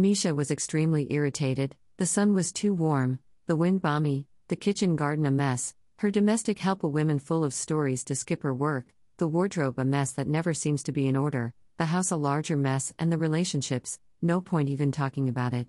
Misha was extremely irritated, the sun was too warm, the wind balmy, the kitchen garden a mess, her domestic help a women full of stories to skip her work, the wardrobe a mess that never seems to be in order, the house a larger mess, and the relationships, no point even talking about it.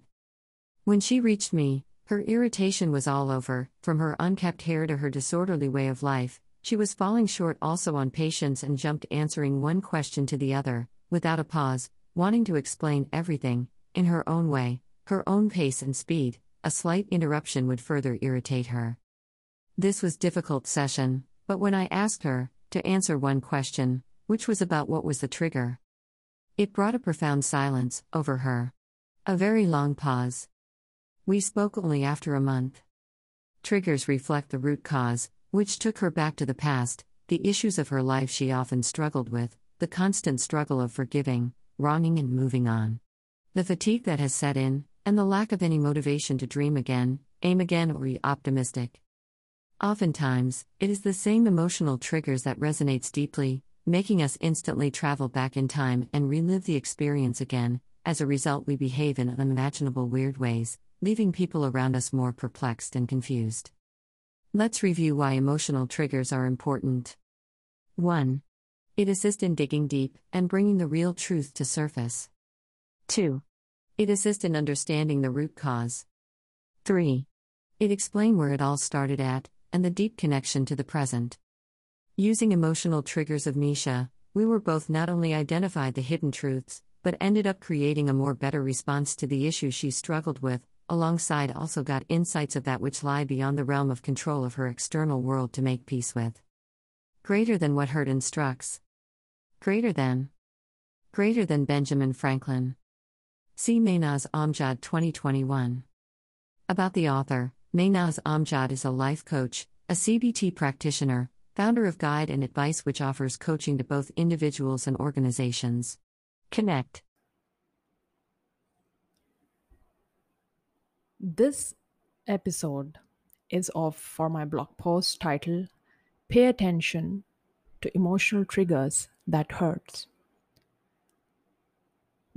When she reached me, her irritation was all over, from her unkept hair to her disorderly way of life. She was falling short also on patience and jumped answering one question to the other, without a pause, wanting to explain everything, in her own way, her own pace and speed. A slight interruption would further irritate her. This was difficult session, but when I asked her to answer one question, which was about what was the trigger, it brought a profound silence over her. A very long pause. We spoke only after a month. Triggers reflect the root cause, which took her back to the past, the issues of her life she often struggled with, the constant struggle of forgiving, wronging, and moving on. The fatigue that has set in, and the lack of any motivation to dream again, aim again, or be optimistic. Oftentimes, it is the same emotional triggers that resonates deeply, making us instantly travel back in time and relive the experience again. As a result, we behave in unimaginable weird ways, leaving people around us more perplexed and confused. Let's review why emotional triggers are important. 1. It assists in digging deep and bringing the real truth to surface. 2. It assists in understanding the root cause. 3. It explain where it all started at and the deep connection to the present. Using emotional triggers of Misha, we were both not only identified the hidden truths, but ended up creating a more better response to the issue she struggled with, alongside also got insights of that which lie beyond the realm of control of her external world to make peace with. Greater than what hurt instructs. Greater than. Greater than Benjamin Franklin. See Maynaz Amjad 2021. About the author, Maynaz Amjad is a life coach, a CBT practitioner, founder of Guide and Advice, which offers coaching to both individuals and organizations. Connect. This episode is of for my blog post titled Pay Attention to Emotional Triggers That Hurts.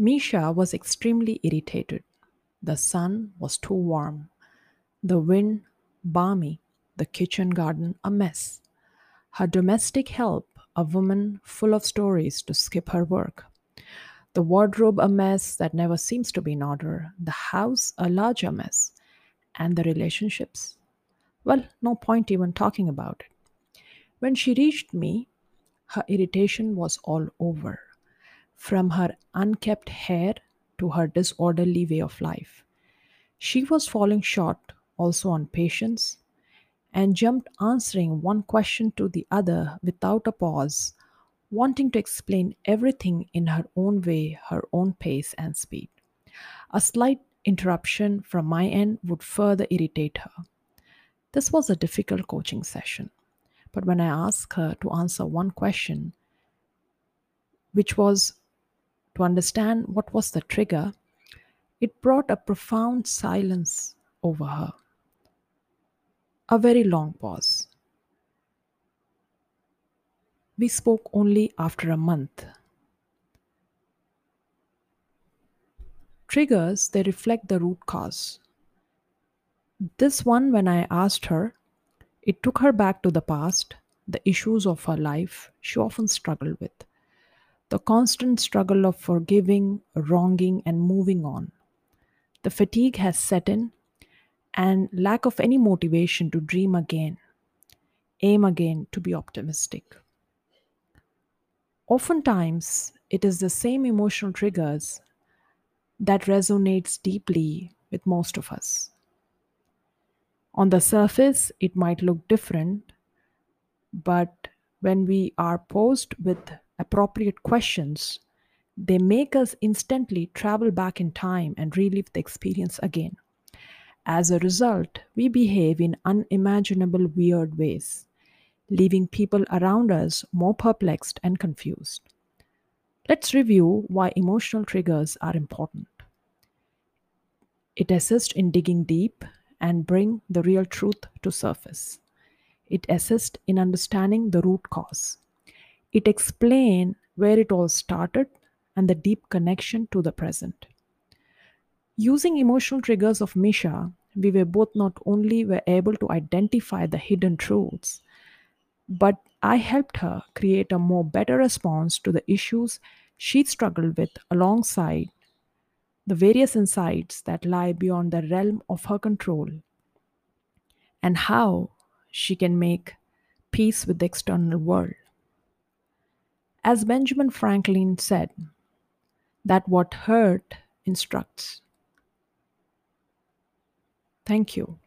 Misha was extremely irritated. The sun was too warm, the wind balmy, the kitchen garden a mess, her domestic help a woman full of stories to skip her work. The wardrobe a mess that never seems to be in order, the house a larger mess, and the relationships? Well, no point even talking about it. When she reached me, her irritation was all over, from her unkept hair to her disorderly way of life. She was falling short also on patience and jumped answering one question to the other without a pause wanting to explain everything in her own way, her own pace and speed. A slight interruption from my end would further irritate her. This was a difficult coaching session, but when I asked her to answer one question, which was to understand what was the trigger, it brought a profound silence over her. A very long pause. We spoke only after a month. Triggers, they reflect the root cause. This one, when I asked her, it took her back to the past, the issues of her life she often struggled with, the constant struggle of forgiving, wronging, and moving on. The fatigue has set in, and lack of any motivation to dream again, aim again, to be optimistic. Oftentimes, it is the same emotional triggers that resonates deeply with most of us. On the surface, it might look different, but when we are posed with appropriate questions, they make us instantly travel back in time and relive the experience again. As a result, we behave in unimaginable weird ways leaving people around us more perplexed and confused. Let's review why emotional triggers are important. It assists in digging deep and bring the real truth to surface. It assists in understanding the root cause. It explains where it all started and the deep connection to the present. Using emotional triggers of Misha, we were both not only were able to identify the hidden truths, but I helped her create a more better response to the issues she struggled with alongside the various insights that lie beyond the realm of her control and how she can make peace with the external world. As Benjamin Franklin said, that what hurt instructs. Thank you.